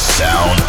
sound.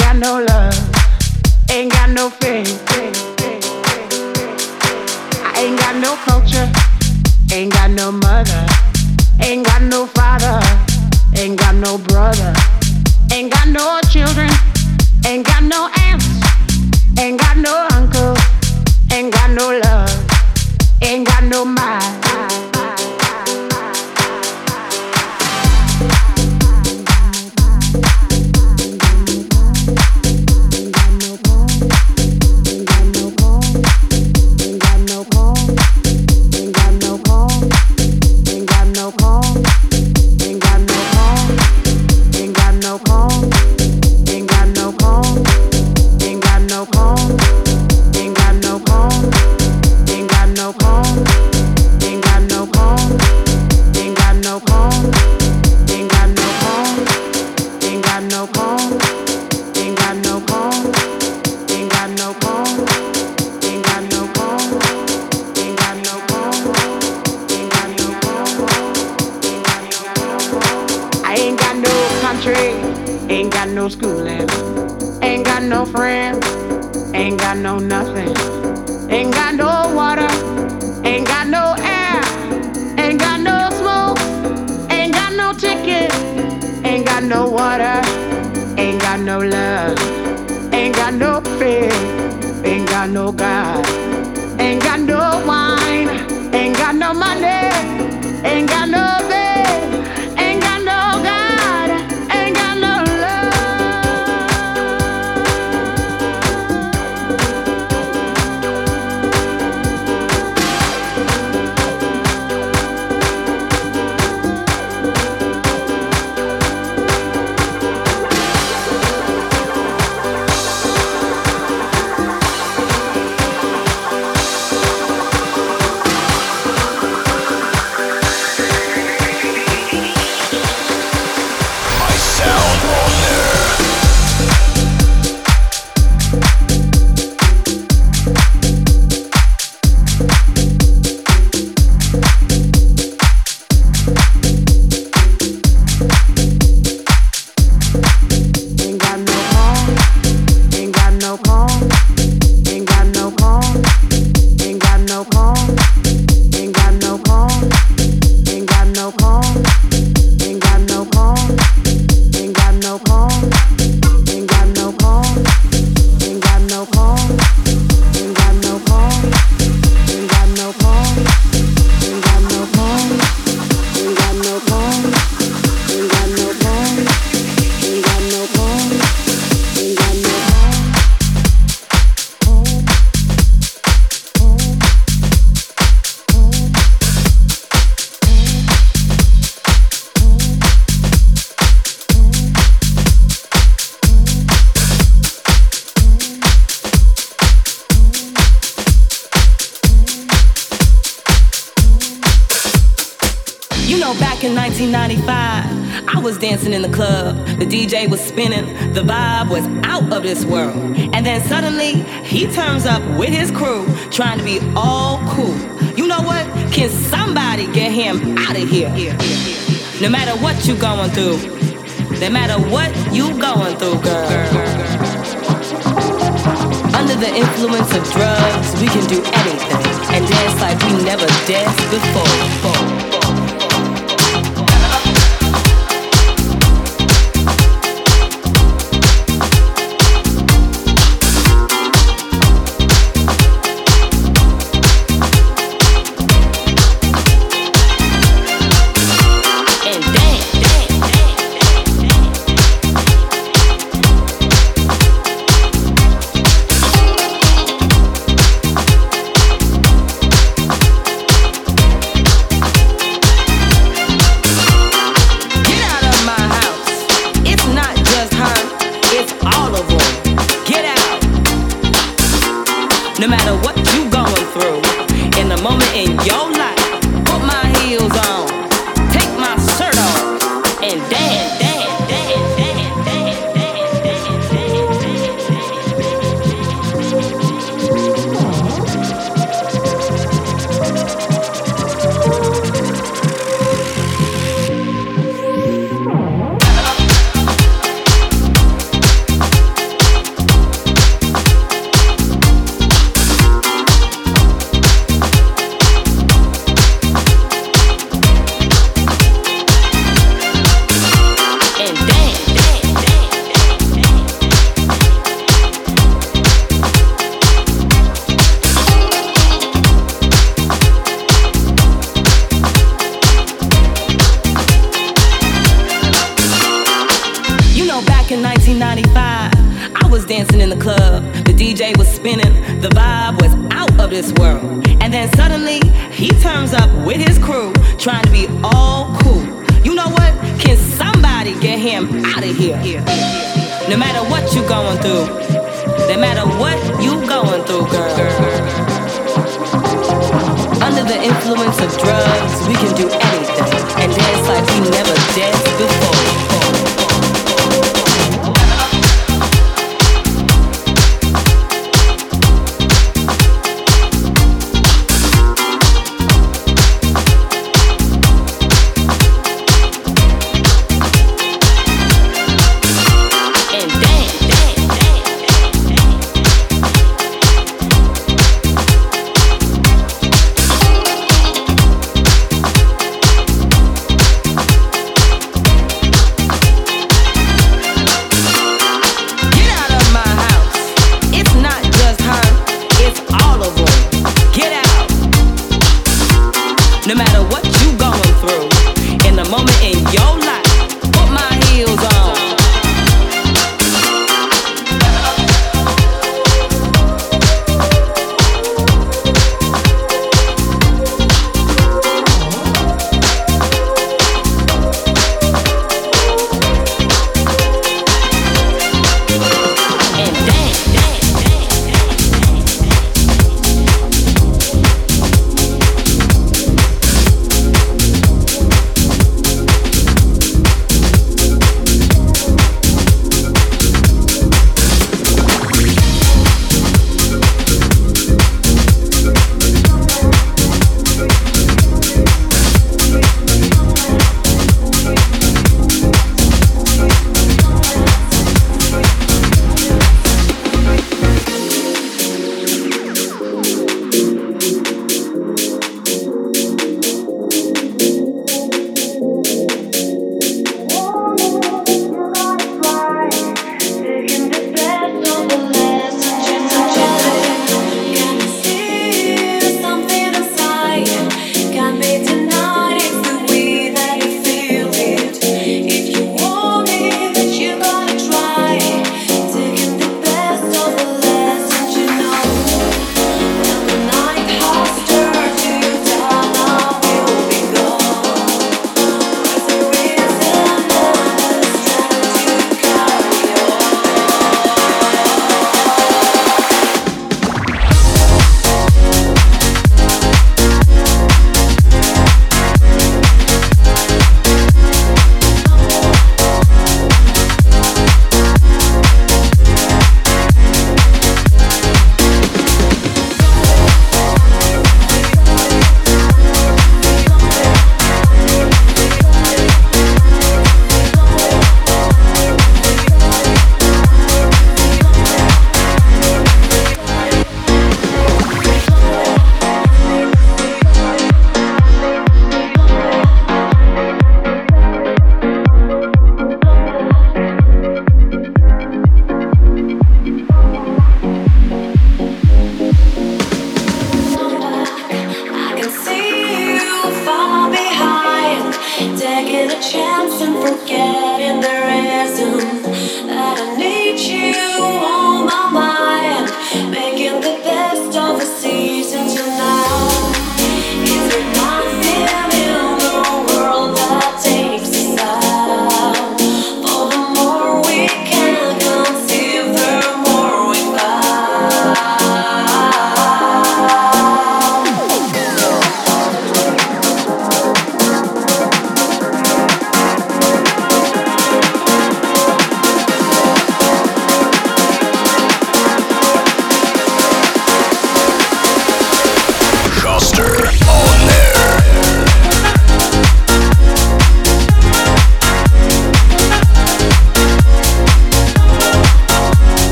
Got no love, ain't got no faith. I ain't got no culture, ain't got no mother, ain't got no father, ain't got no brother, ain't got no children. Ain't got no aunts, ain't got no uncle, ain't got no love, ain't got no mind.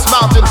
this mountain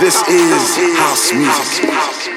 This is house music.